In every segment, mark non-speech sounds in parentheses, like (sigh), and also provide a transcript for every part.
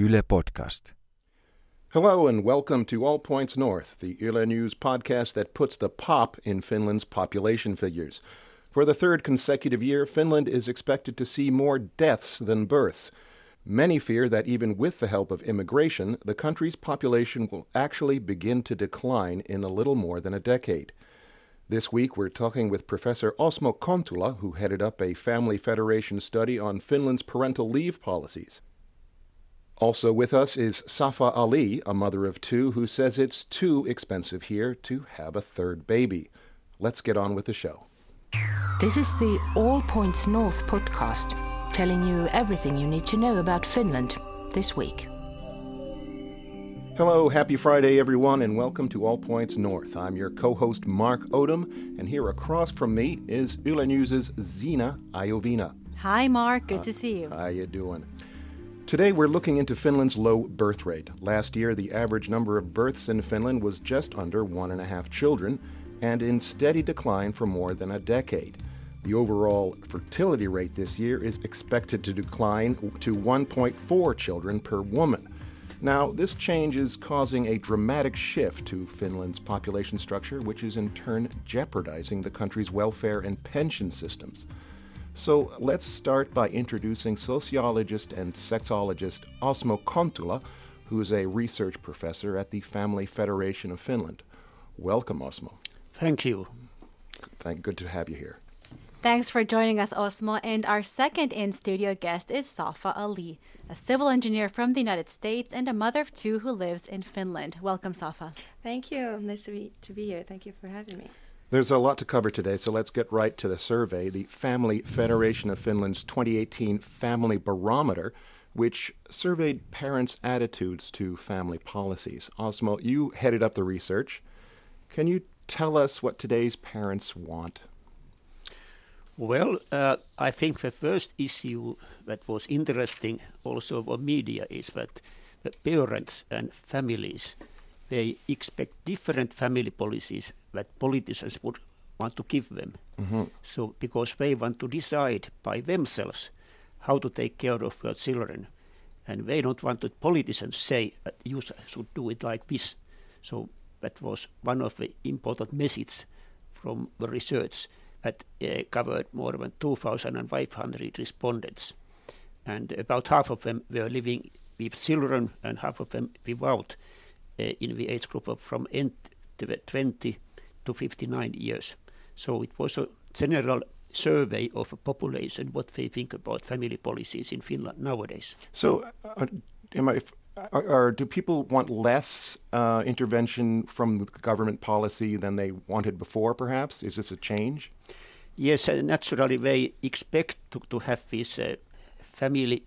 Yle Podcast. Hello and welcome to All Points North, the Yle News podcast that puts the pop in Finland's population figures. For the third consecutive year, Finland is expected to see more deaths than births. Many fear that even with the help of immigration, the country's population will actually begin to decline in a little more than a decade. This week, we're talking with Professor Osmo Kontula, who headed up a Family Federation study on Finland's parental leave policies. Also with us is Safa Ali, a mother of two, who says it's too expensive here to have a third baby. Let's get on with the show. This is the All Points North podcast, telling you everything you need to know about Finland this week. Hello, happy Friday, everyone, and welcome to All Points North. I'm your co-host Mark Odom, and here across from me is Yle News' Zena Iovino. Hi, Mark. Good uh, to see you. How are you doing? Today we're looking into Finland's low birth rate. Last year, the average number of births in Finland was just under one and a half children, and in steady decline for more than a decade. The overall fertility rate this year is expected to decline to 1.4 children per woman. Now, this change is causing a dramatic shift to Finland's population structure, which is in turn jeopardizing the country's welfare and pension systems. So let's start by introducing sociologist and sexologist Osmo Kontula, who is a research professor at the Family Federation of Finland. Welcome, Osmo. Thank you. Thank, good to have you here. Thanks for joining us, Osmo. And our second in studio guest is Safa Ali, a civil engineer from the United States and a mother of two who lives in Finland. Welcome, Safa. Thank you. Nice to be, to be here. Thank you for having me. There's a lot to cover today, so let's get right to the survey. The Family Federation of Finland's 2018 Family Barometer, which surveyed parents' attitudes to family policies. Osmo, you headed up the research. Can you tell us what today's parents want? Well, uh, I think the first issue that was interesting also for media is that the parents and families they expect different family policies that politicians would want to give them. Mm-hmm. So because they want to decide by themselves how to take care of their children, and they don't want the politicians say that you should do it like this. So that was one of the important messages from the research that uh, covered more than 2,500 respondents. And about half of them were living with children and half of them without in the age group of from 20 to 59 years. So it was a general survey of a population what they think about family policies in Finland nowadays. So, uh, am I, are, are, do people want less uh, intervention from government policy than they wanted before, perhaps? Is this a change? Yes, uh, naturally they expect to, to have these uh, family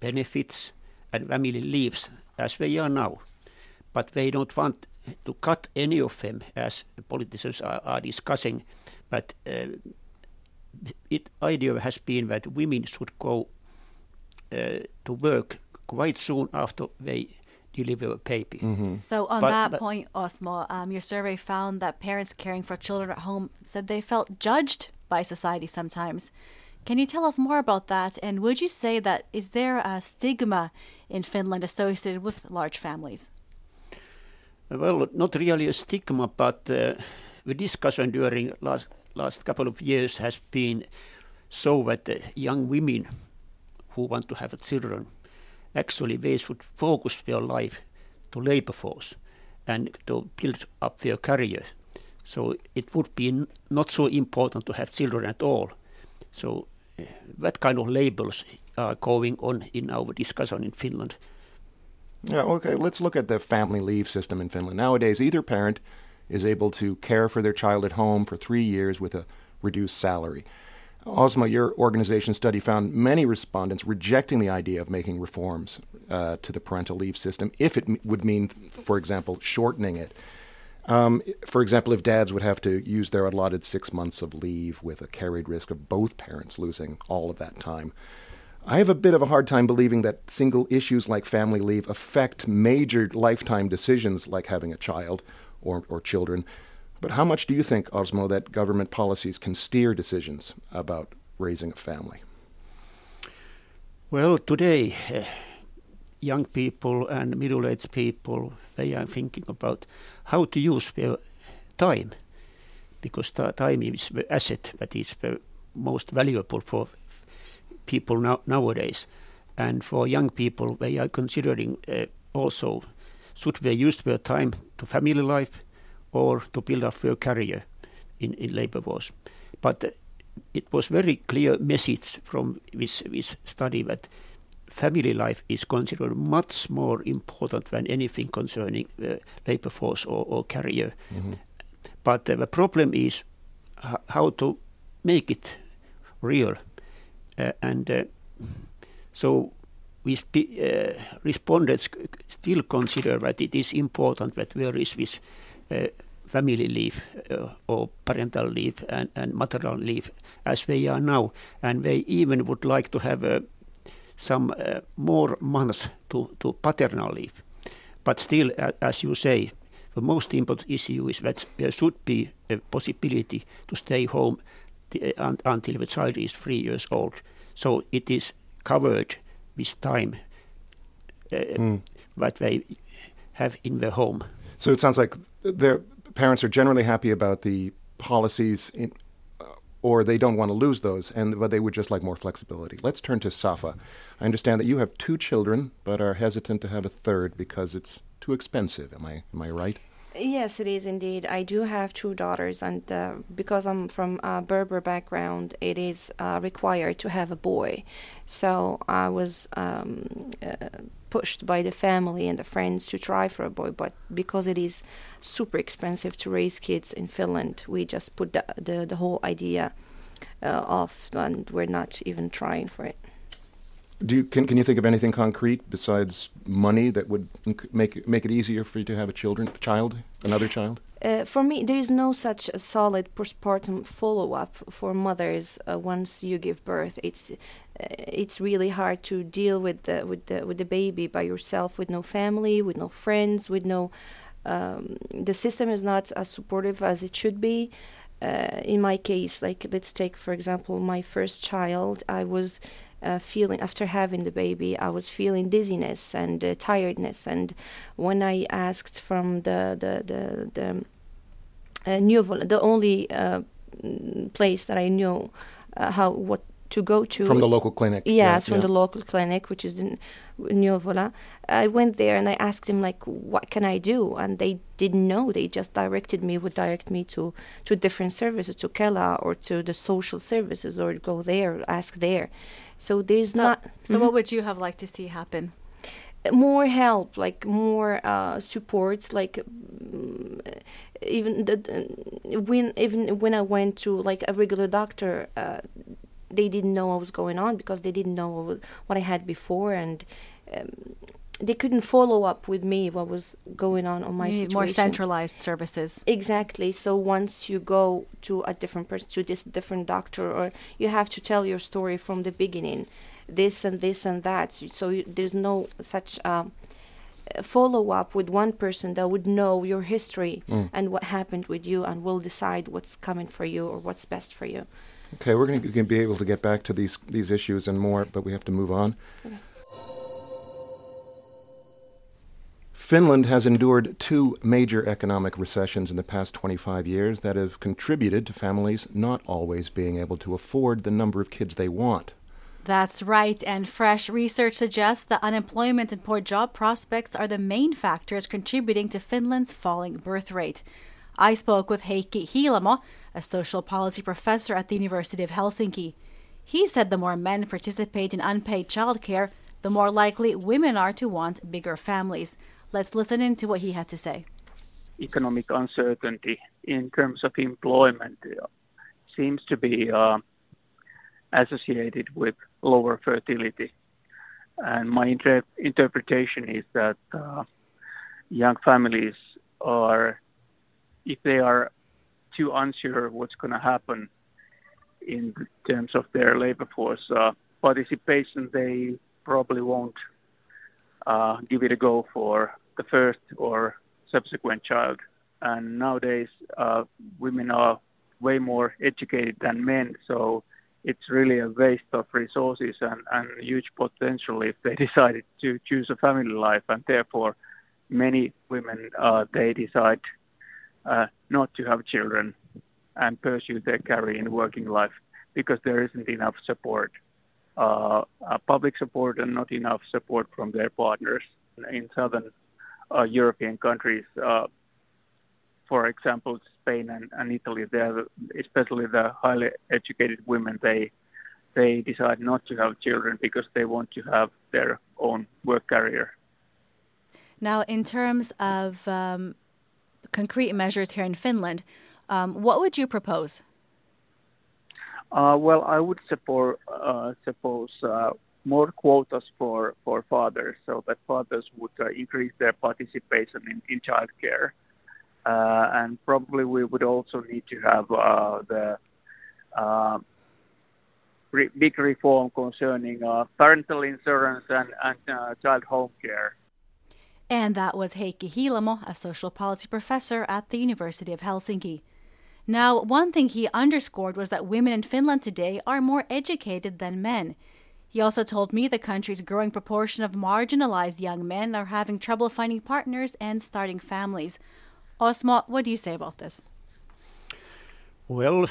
benefits and family leaves as they are now. But they don't want to cut any of them, as politicians are, are discussing. But uh, it idea has been that women should go uh, to work quite soon after they deliver a baby. Mm-hmm. So on but, that but, point, Osmo, um, your survey found that parents caring for children at home said they felt judged by society sometimes. Can you tell us more about that? And would you say that is there a stigma in Finland associated with large families? Well, not really a stigma, but uh, the discussion during last last couple of years has been so that young women who want to have children actually they should focus their life to labor force and to build up their career so it would be not so important to have children at all. So uh, that kind of labels are going on in our discussion in Finland. Yeah, okay, let's look at the family leave system in Finland. Nowadays, either parent is able to care for their child at home for three years with a reduced salary. Osmo, your organization study found many respondents rejecting the idea of making reforms uh, to the parental leave system if it m- would mean, for example, shortening it. Um, for example, if dads would have to use their allotted six months of leave with a carried risk of both parents losing all of that time. I have a bit of a hard time believing that single issues like family leave affect major lifetime decisions like having a child or, or children. But how much do you think, Osmo, that government policies can steer decisions about raising a family? Well, today, uh, young people and middle-aged people, they are thinking about how to use their time, because time is the asset that is the most valuable for people now, nowadays. And for young people, they are considering uh, also should they use their time to family life or to build up their career in, in labor force. But uh, it was very clear message from this, this study that family life is considered much more important than anything concerning the labor force or, or career. Mm-hmm. But uh, the problem is h- how to make it real. Uh, and uh, so we uh, respondents still consider that it is important that there is this family leave uh, or parental leave and, and maternal leave as they are now. And they even would like to have uh, some uh, more months to, to paternal leave. But still, as you say, the most important issue is that there should be a possibility to stay home until the child is three years old. So it is covered with time uh, mm. that they have in their home. So it sounds like their parents are generally happy about the policies in, or they don't want to lose those, and but they would just like more flexibility. Let's turn to Safa. I understand that you have two children, but are hesitant to have a third because it's too expensive. Am I am I right? Yes, it is indeed. I do have two daughters, and uh, because I'm from a Berber background, it is uh, required to have a boy. So I was um, uh, pushed by the family and the friends to try for a boy, but because it is super expensive to raise kids in Finland, we just put the the, the whole idea uh, off, and we're not even trying for it. Do you, can can you think of anything concrete besides money that would make make it easier for you to have a children child another child? Uh, for me, there is no such a solid postpartum follow up for mothers uh, once you give birth. It's uh, it's really hard to deal with the with the with the baby by yourself, with no family, with no friends, with no. Um, the system is not as supportive as it should be. Uh, in my case, like let's take for example my first child, I was uh, feeling after having the baby i was feeling dizziness and uh, tiredness and when i asked from the the the, the uh, new the only uh, place that i knew uh, how what to go to from the local clinic. Yes, yeah, from yeah. the local clinic, which is in Neuvola. I went there and I asked him like, "What can I do?" And they didn't know. They just directed me, would direct me to to different services, to Kela or to the social services, or go there, ask there. So there's so, not. So mm-hmm. what would you have liked to see happen? More help, like more uh, support, like um, even the, when even when I went to like a regular doctor, uh, they didn't know what was going on because they didn't know what I had before, and um, they couldn't follow up with me what was going on on my you situation. more centralized services. Exactly. So once you go to a different person, to this different doctor, or you have to tell your story from the beginning, this and this and that. So you, there's no such um, follow up with one person that would know your history mm. and what happened with you, and will decide what's coming for you or what's best for you. Okay, we're going to be able to get back to these these issues and more, but we have to move on. Okay. Finland has endured two major economic recessions in the past 25 years that have contributed to families not always being able to afford the number of kids they want. That's right, and fresh research suggests that unemployment and poor job prospects are the main factors contributing to Finland's falling birth rate. I spoke with Heikki Hiilamo, a social policy professor at the University of Helsinki. He said the more men participate in unpaid childcare, the more likely women are to want bigger families. Let's listen in to what he had to say. Economic uncertainty in terms of employment uh, seems to be uh, associated with lower fertility. And my inter- interpretation is that uh, young families are, if they are too unsure what's going to happen in terms of their labor force uh, participation, they probably won't uh, give it a go for the first or subsequent child. And nowadays, uh, women are way more educated than men, so it's really a waste of resources and, and huge potential if they (laughs) decided to choose a family life, and therefore many women uh, they decide uh, not to have children and pursue their career in working life because there isn't enough support, uh, uh public support, and not enough support from their partners in southern uh, European countries. Uh, for example, Spain and, and Italy, especially the highly educated women, they they decide not to have children because they want to have their own work career. Now, in terms of um, concrete measures here in Finland, um, what would you propose? Uh, well, I would support uh, suppose uh, more quotas for, for fathers, so that fathers would uh, increase their participation in, in childcare. Uh, and probably we would also need to have uh, the re- big reform concerning parental insurance and, and child home care. And that was Heikki Hiilamo, a social policy professor at the University of Helsinki. Now, one thing he underscored was that women in Finland today are more educated than men. He also told me the country's growing proportion of marginalized young men are having trouble finding partners and starting families. Osmo, what do you say about this? Well, uh,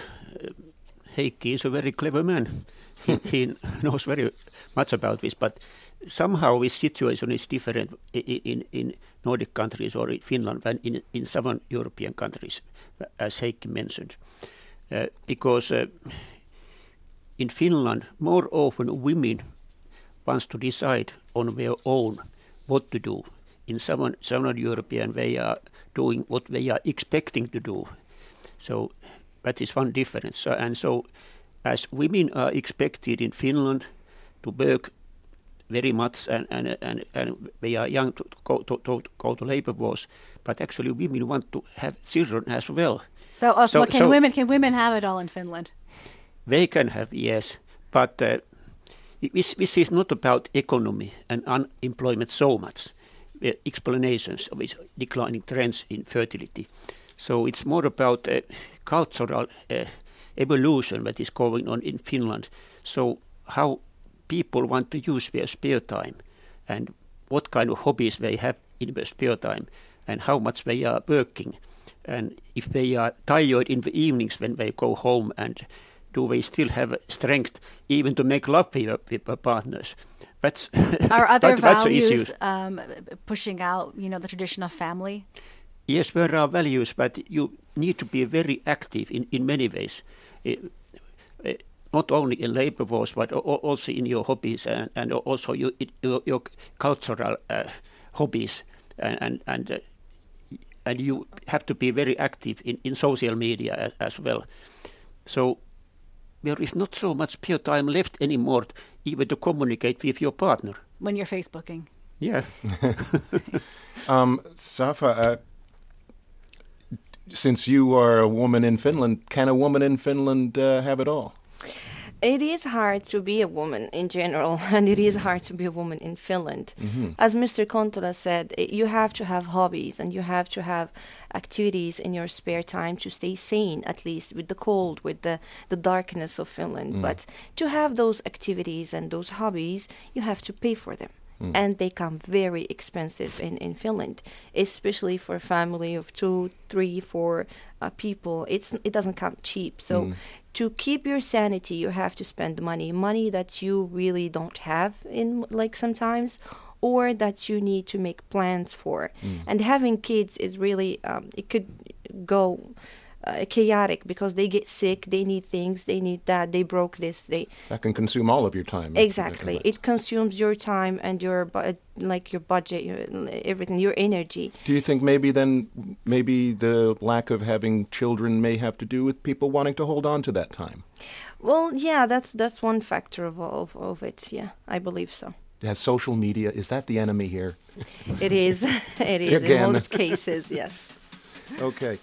Heikki is a very clever man. He, (laughs) he knows very much about this, but somehow this situation is different in, in, Nordic countries or in Finland than in, in southern European countries, as Heikki mentioned. Uh, because uh, in Finland, more often women wants to decide on their own what to do. In southern, southern European, they are doing what they are expecting to do. So that is one difference. And so, as women are expected in Finland to work very much and, and, and, and they are young to go to, to, go to labor force, but actually women want to have children as well. So, Osmo, so, can so women can women have it all in Finland? They can have yes, but uh, this, this is not about economy and unemployment so much. Explanations of these declining trends in fertility. So it's more about uh, cultural uh, evolution that is going on in Finland. So how people want to use their spare time and what kind of hobbies they have in their spare time and how much they are working and if they are tired in the evenings when they go home and do we still have strength even to make love with, with partners that's (laughs) are other values um, pushing out you know the tradition of family yes there are values but you need to be very active in, in many ways uh, uh, not only in labor force, but also in your hobbies and, and also your, your, your cultural uh, hobbies. And, and, and, uh, and, you have to be very active in, in social media as, as, well. So there is not so much pure time left anymore, even to communicate with your partner. When you're Facebooking. Yeah. (laughs) um, Safa, uh, since you are a woman in Finland, can a woman in Finland uh, have it all? It is hard to be a woman in general, (laughs) and it is hard to be a woman in Finland. Mm-hmm. As Mr. Kontula said, you have to have hobbies and you have to have activities in your spare time to stay sane, at least with the cold, with the, the darkness of Finland. Mm. But to have those activities and those hobbies, you have to pay for them. Mm. And they come very expensive in, in Finland, especially for a family of two, three, four uh, people. It's it doesn't come cheap. So mm to keep your sanity, you have to spend money, money that you really don't have in like sometimes, or that you need to make plans for. Mm. And having kids is really um, it could go uh, chaotic because they get sick, they need things, they need that, they broke this, they that can consume all of your time. Exactly, it consumes your time and your bu- like your budget, your, everything, your energy. Do you think maybe then maybe the lack of having children may have to do with people wanting to hold on to that time? Well, yeah, that's that's one factor of of, of it. Yeah, I believe so has social media is that the enemy here it is (laughs) it is in most cases yes (laughs) okay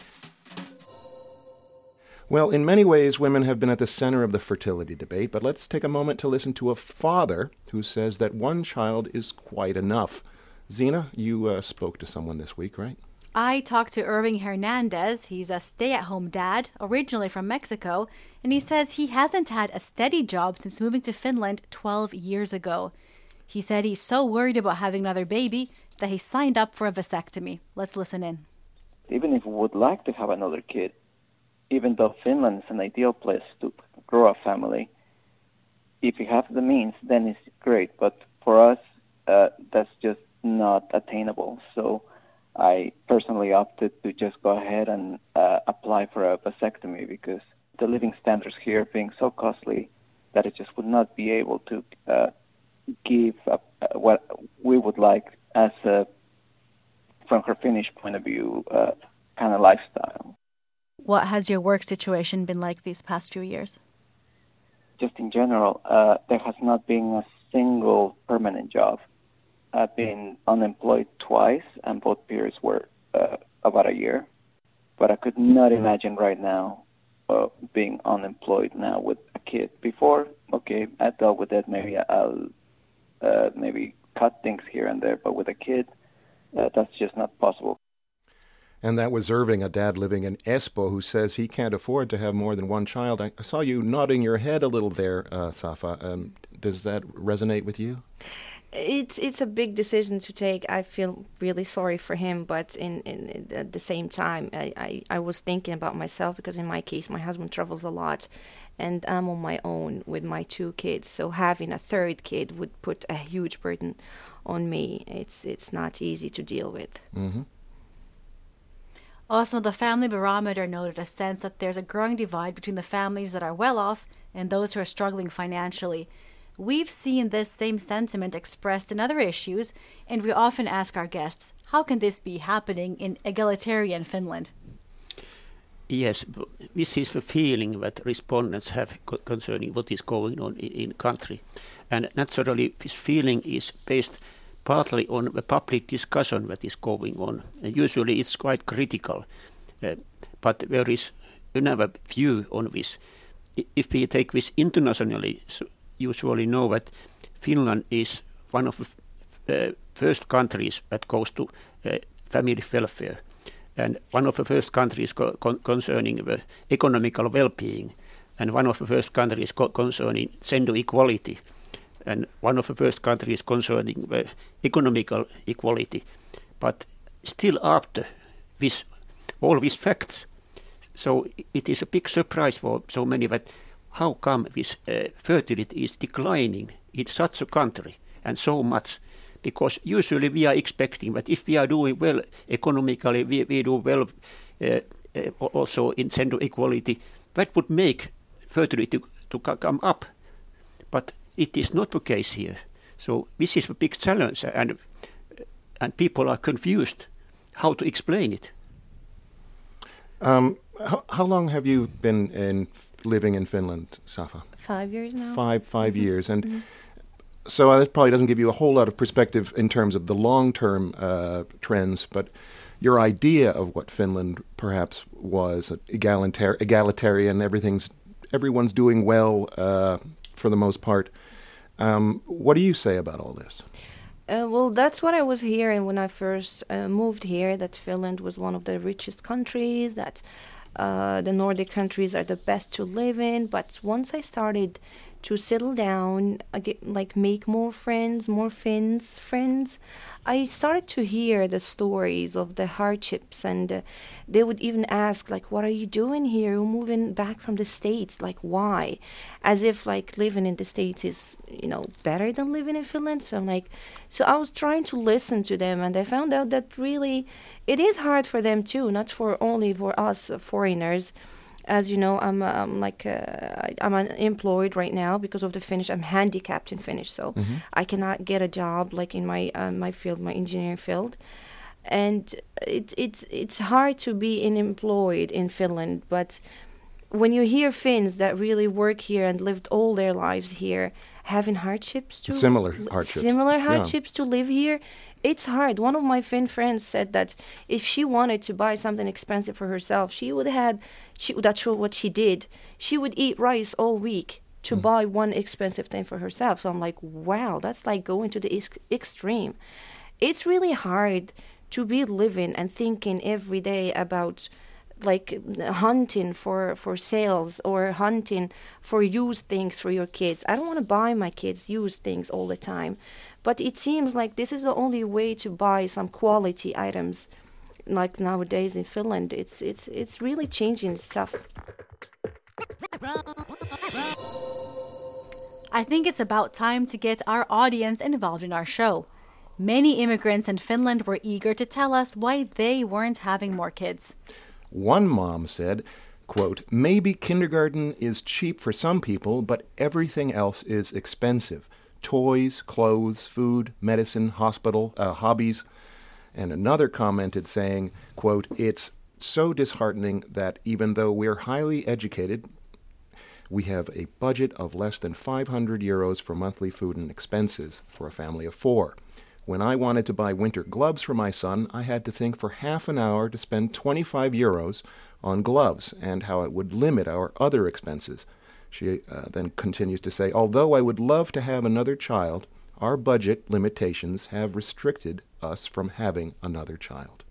well, in many ways, women have been at the center of the fertility debate, but let's take a moment to listen to a father who says that one child is quite enough. Zena, you uh, spoke to someone this week, right? I talked to Irving Hernandez. He's a stay at home dad, originally from Mexico, and he says he hasn't had a steady job since moving to Finland 12 years ago. He said he's so worried about having another baby that he signed up for a vasectomy. Let's listen in. Even if we would like to have another kid, even though Finland is an ideal place to grow a family, if you have the means, then it's great. But for us, uh, that's just not attainable. So I personally opted to just go ahead and uh, apply for a vasectomy because the living standards here being so costly that it just would not be able to uh, give a, what we would like as a, from her Finnish point of view, uh, kind of lifestyle. What has your work situation been like these past few years? Just in general, uh, there has not been a single permanent job. I've been unemployed twice, and both periods were uh, about a year. But I could not imagine right now uh, being unemployed now with a kid. Before, okay, I dealt with it. Maybe I'll uh, maybe cut things here and there, but with a kid, uh, that's just not possible. And that was Irving, a dad living in Espoo, who says he can't afford to have more than one child. I saw you nodding your head a little there, uh, Safa. Um, does that resonate with you? It's it's a big decision to take. I feel really sorry for him, but in, in, at the same time, I, I, I was thinking about myself because in my case, my husband travels a lot, and I'm on my own with my two kids. So having a third kid would put a huge burden on me. It's it's not easy to deal with. Mm-hmm. Also, the Family Barometer noted a sense that there's a growing divide between the families that are well off and those who are struggling financially. We've seen this same sentiment expressed in other issues, and we often ask our guests, how can this be happening in egalitarian Finland? Yes, this is the feeling that respondents have concerning what is going on in, in country. And naturally, this feeling is based partly on the public discussion that is going on. And usually it's quite critical, uh, but there is another view on this. If we take this internationally, so usually know that Finland is one of the uh, first countries that goes to uh, family welfare and one of the first countries co con concerning the economical well-being and one of the first countries co concerning gender equality and one of the first countries concerning the economical equality. But still after this, all these facts, so it is a big surprise for so many that how come this uh, fertility is declining in such a country and so much? Because usually we are expecting that if we are doing well economically, we, we do well uh, uh, also in gender equality, that would make fertility to, to come up. But it is not the case here. So this is a big challenge, and and people are confused how to explain it. Um, how, how, long have you been in living in Finland, Safa? Five years now. Five five mm-hmm. years, and mm-hmm. so that probably doesn't give you a whole lot of perspective in terms of the long term uh, trends, but your idea of what Finland perhaps was egalitar- egalitarian, everything's everyone's doing well uh, for the most part. Um, what do you say about all this? Uh, well, that's what I was hearing when I first uh, moved here. That Finland was one of the richest countries. That uh, the Nordic countries are the best to live in. But once I started to settle down, get, like make more friends, more Finns friends, I started to hear the stories of the hardships, and uh, they would even ask, like, "What are you doing here? You're moving back from the states. Like, why?" As if like living in the states is, you know, better than living in Finland. So I'm like, so I was trying to listen to them, and I found out that really, it is hard for them too, not for only for us foreigners as you know, I'm, I'm like uh, I'm unemployed right now because of the Finnish. I'm handicapped in Finnish, so mm-hmm. I cannot get a job like in my uh, my field, my engineering field, and it's it's it's hard to be unemployed in Finland. But when you hear Finns that really work here and lived all their lives here, having hardships to similar hardships, similar hardships yeah. to live here, it's hard. One of my Finn friends said that if she wanted to buy something expensive for herself, she would had she that's what she did. She would eat rice all week to mm. buy one expensive thing for herself. So I'm like, wow, that's like going to the ex- extreme. It's really hard to be living and thinking every day about like hunting for for sales or hunting for used things for your kids. I don't want to buy my kids used things all the time, but it seems like this is the only way to buy some quality items. Like nowadays in Finland, it's it's it's really changing stuff. I think it's about time to get our audience involved in our show. Many immigrants in Finland were eager to tell us why they weren't having more kids. One mom said, quote, maybe kindergarten is cheap for some people, but everything else is expensive. Toys, clothes, food, medicine, hospital, uh, hobbies. And another commented saying, quote, it's so disheartening that even though we're highly educated, we have a budget of less than 500 euros for monthly food and expenses for a family of four. When I wanted to buy winter gloves for my son, I had to think for half an hour to spend 25 euros on gloves and how it would limit our other expenses. She uh, then continues to say, Although I would love to have another child, our budget limitations have restricted us from having another child.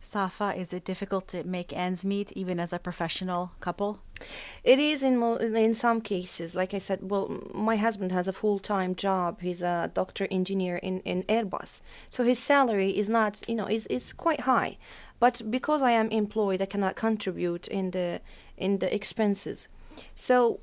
Safa, is it difficult to make ends meet even as a professional couple? It is in mo- in some cases. Like I said, well, my husband has a full time job. He's a doctor engineer in, in Airbus, so his salary is not, you know, is is quite high. But because I am employed, I cannot contribute in the in the expenses. So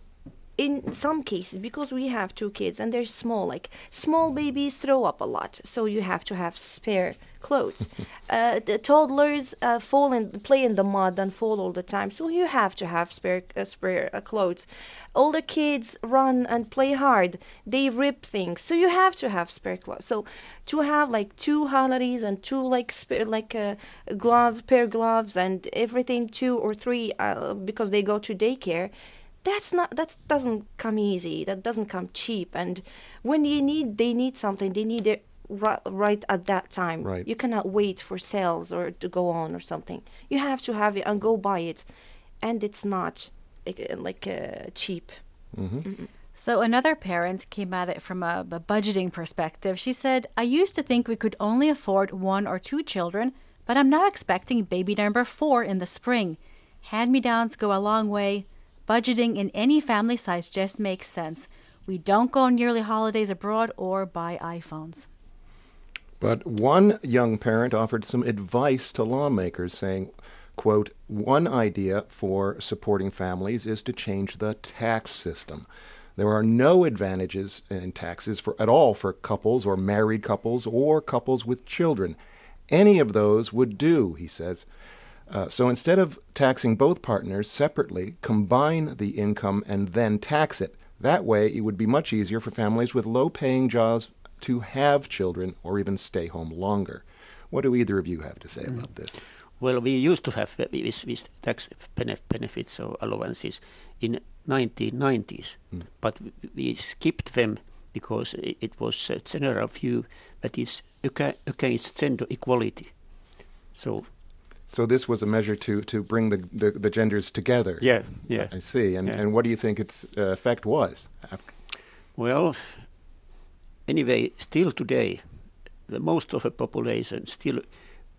in some cases because we have two kids and they're small like small babies throw up a lot so you have to have spare clothes. (laughs) Uh, the toddlers uh, fall and play in the mud and fall all the time so you have to have spare uh, spare uh, clothes. Older kids run and play hard they rip things so you have to have spare clothes. So to have like two halaris and two like spare like uh, glove pair gloves and everything two or three uh, because they go to daycare that's not that doesn't come easy that doesn't come cheap and when you need they need something they need it right, right at that time Right. you cannot wait for sales or to go on or something you have to have it and go buy it and it's not like, uh, like uh, cheap So another parent came at it from a, a budgeting perspective. She said, I used to think we could only afford one or two children, but I'm now expecting baby number four in the spring. Hand me downs go a long way. Budgeting in any family size just makes sense. We don't go on yearly holidays abroad or buy iPhones. But one young parent offered some advice to lawmakers, saying, quote, one idea for supporting families is to change the tax system. There are no advantages in taxes for at all for couples or married couples or couples with children. Any of those would do, he says. Uh, so instead of taxing both partners separately, combine the income and then tax it. That way, it would be much easier for families with low paying jobs to have children or even stay home longer. What do either of you have to say about this? Well, we used to have this tax benefits or allowances in 1990s, but we skipped them because it was a general view that is against gender equality. So So this was a measure to, to bring the, the, the genders together. yeah, yeah. I see. And, Yeah. and what do you think its uh, effect was? Well, anyway, still today, the most of the population still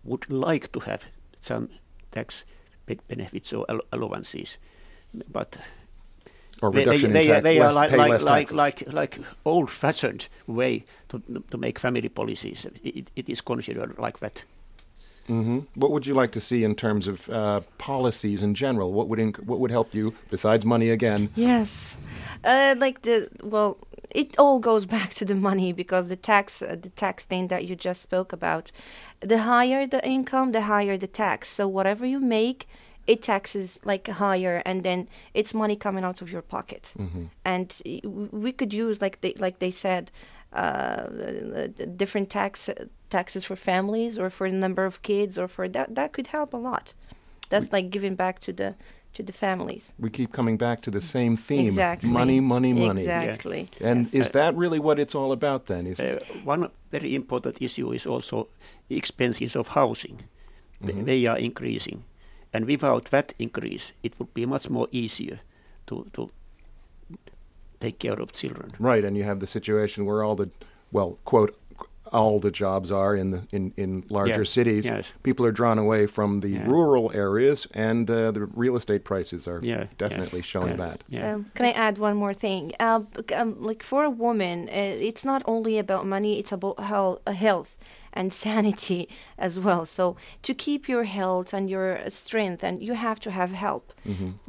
would like to have some tax benefits or allowances, but Or they, reduction they, in tax, they are less, like pay like like, like like old-fashioned way to to make family policies. It, it is considered like that. Hmm What would you like to see in terms of uh, policies in general? What would inc- what would help you besides money again? Yes, uh, like the well, it all goes (laughs) back to the money because the tax, uh, the tax thing that you just spoke about, the higher the income, the higher the tax. So whatever you make, it taxes like higher, and then it's money coming out of your pocket. And we could use like they like they said, uh, the- the different tax taxes for families or for the number of kids or for that that could help a lot. That's like giving back to the to the families. We keep coming back to the same theme: Exactly. money, money, money. Exactly. And Yes. is that really what it's all about? Then is Uh, one very important issue is also expenses of housing. Th- They are increasing, and without that increase, it would be much more easier to to take care of children. right? And you have the situation where all the well, quote, all the jobs are in the in, in larger Yeah, cities. yes. People are drawn away from the Yeah. rural areas, and uh, the real estate prices are Yeah, definitely yeah, showing yeah, that. Yeah. Um, can I add one more thing? Uh, um, like for a woman, uh, it's not only about money; it's about health, uh, health and sanity as well. So to keep your health and your strength, and you have to have help.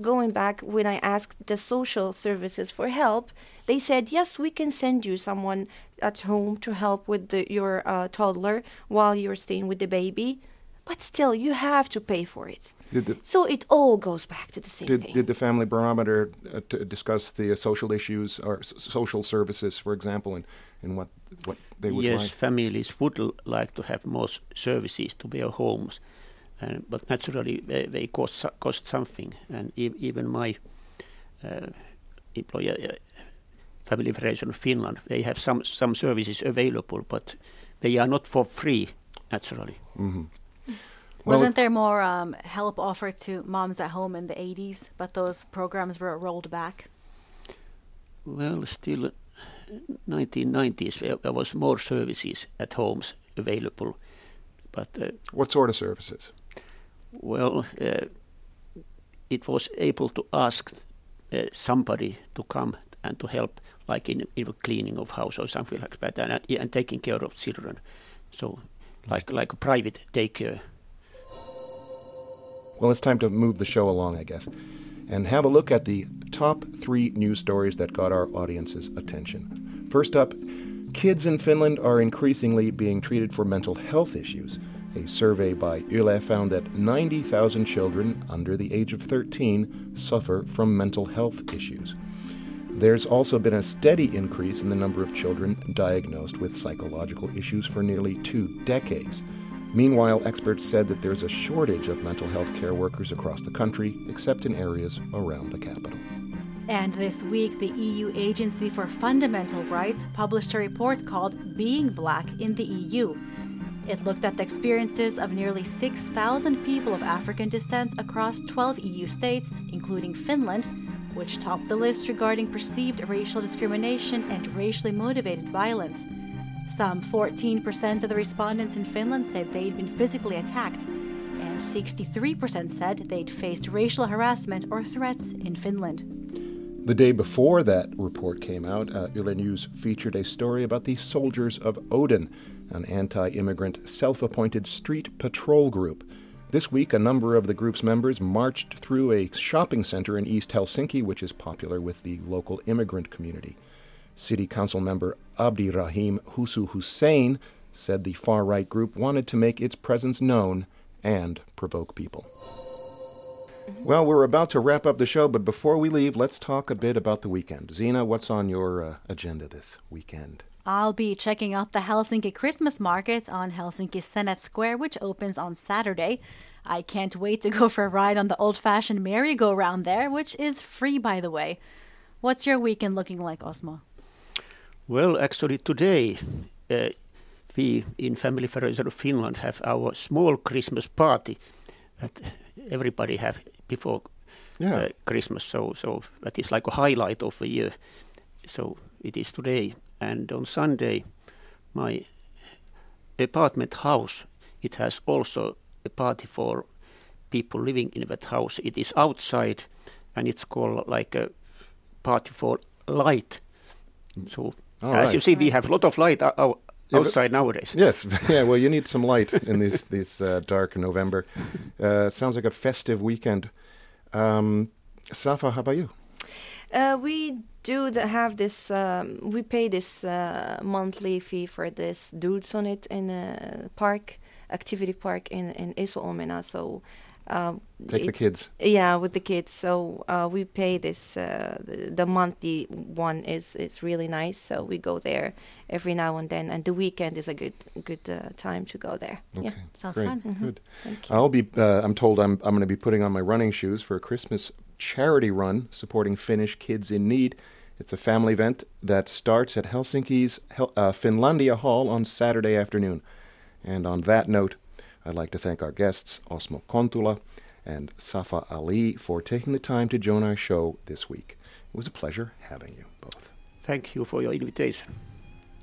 Going back when I asked the social services for help, they said yes, we can send you someone at home to help with the, your uh, toddler while you're staying with the baby. But still, you have to pay for it. Did the, So it all goes back to the same did, thing. did the family barometer uh, t- discuss the uh, social issues or s- social services, for example, and, and what what they would yes, like? families would l- like to have more services to their homes, and, but naturally they, they cost cost something. And e- even my uh, employer, uh, Family Federation of Finland, they have some some services available, but they are not for free. Naturally, hmm Well, Wasn't there more um, help offered to moms at home in the 80s, but those programs were rolled back? well, still, uh, 1990s there, there was more services at homes available, but uh, what sort of services? Well, uh, it was able to ask uh, somebody to come and to help, like in, in the cleaning of house or something like that, and, uh, and taking care of children. So, like like a private daycare. Well, it's time to move the show along, I guess, and have a look at the top three news stories that got our audience's attention. First up, kids in Finland are increasingly being treated for mental health issues. A survey by YLE found that 90,000 children under the age of 13 suffer from mental health issues. There's also been a steady increase in the number of children diagnosed with psychological issues for nearly two decades. Meanwhile, experts said that there's a shortage of mental health care workers across the country, except in areas around the capital. And this week, the EU Agency for Fundamental Rights published a report called Being Black in the EU. It looked at the experiences of nearly 6,000 people of African descent across 12 EU states, including Finland, which topped the list regarding perceived racial discrimination and racially motivated violence. Some 14% of the respondents in Finland said they'd been physically attacked, and 63% said they'd faced racial harassment or threats in Finland. The day before that report came out, uh, Yle News featured a story about the Soldiers of Odin, an anti immigrant, self appointed street patrol group. This week, a number of the group's members marched through a shopping center in East Helsinki, which is popular with the local immigrant community. City Council member Abdirahim Husu Hussein said the far right group wanted to make its presence known and provoke people. Well, we're about to wrap up the show, but before we leave, let's talk a bit about the weekend. Zena, what's on your uh, agenda this weekend? I'll be checking out the Helsinki Christmas market on Helsinki Senate Square, which opens on Saturday. I can't wait to go for a ride on the old fashioned merry-go-round there, which is free, by the way. What's your weekend looking like, Osmo? Well, actually, today uh, we in Family Federation of Finland have our small Christmas party that everybody have before Yeah. uh, Christmas. So, so that is like a highlight of the year. So it is today, and on Sunday, my apartment house it has also a party for people living in that house. It is outside, and it's called like a party for light. So All as right. you see, we have a lot of light ou- ou- Yeah, but- outside nowadays. (laughs) Yes, (laughs) yeah. Well, you need some light in this (laughs) this uh, dark November. Uh, it sounds like a festive weekend. Um, Safa, how about you? Uh, we do have this. Um, we pay this uh, monthly fee for this Duudsonit in a park, activity park in in Iso-Omena. So. Uh, Take the kids. Yeah, with the kids. So uh, we pay this. Uh, the, the monthly one is is really nice. So we go there every now and then, and the weekend is a good good uh, time to go there. Okay, Yeah, Sounds great, fun. Good. thank you. I'll be. Uh, I'm told I'm. I'm going to be putting on my running shoes for a Christmas charity run supporting Finnish kids in need. It's a family event that starts at Helsinki's Hel- uh, Finlandia Hall on Saturday afternoon. And on that note, I'd like to thank our guests Osmo Kontula and Safa Ali for taking the time to join our show this week. It was a pleasure having you both. Thank you for your invitation.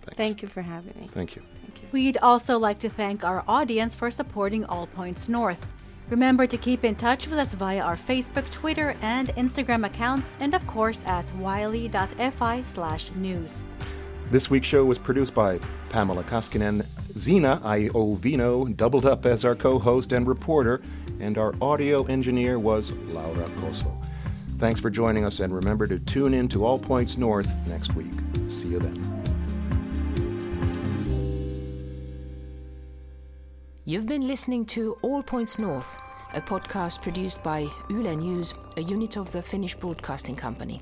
Thanks. Thank you for having me. Thank you. Thank you. We'd also like to thank our audience for supporting All Points North. Remember to keep in touch with us via our Facebook, Twitter, and Instagram accounts, and of course at yle.fi slash news. This week's show was produced by Pamela Kaskinen. Zena Iovino doubled up as our co host and reporter, and our audio engineer was Laura Coso. Thanks for joining us, and remember to tune in to All Points North next week. See you then. You've been listening to All Points North, a podcast produced by Yle News, a unit of the Finnish Broadcasting Company.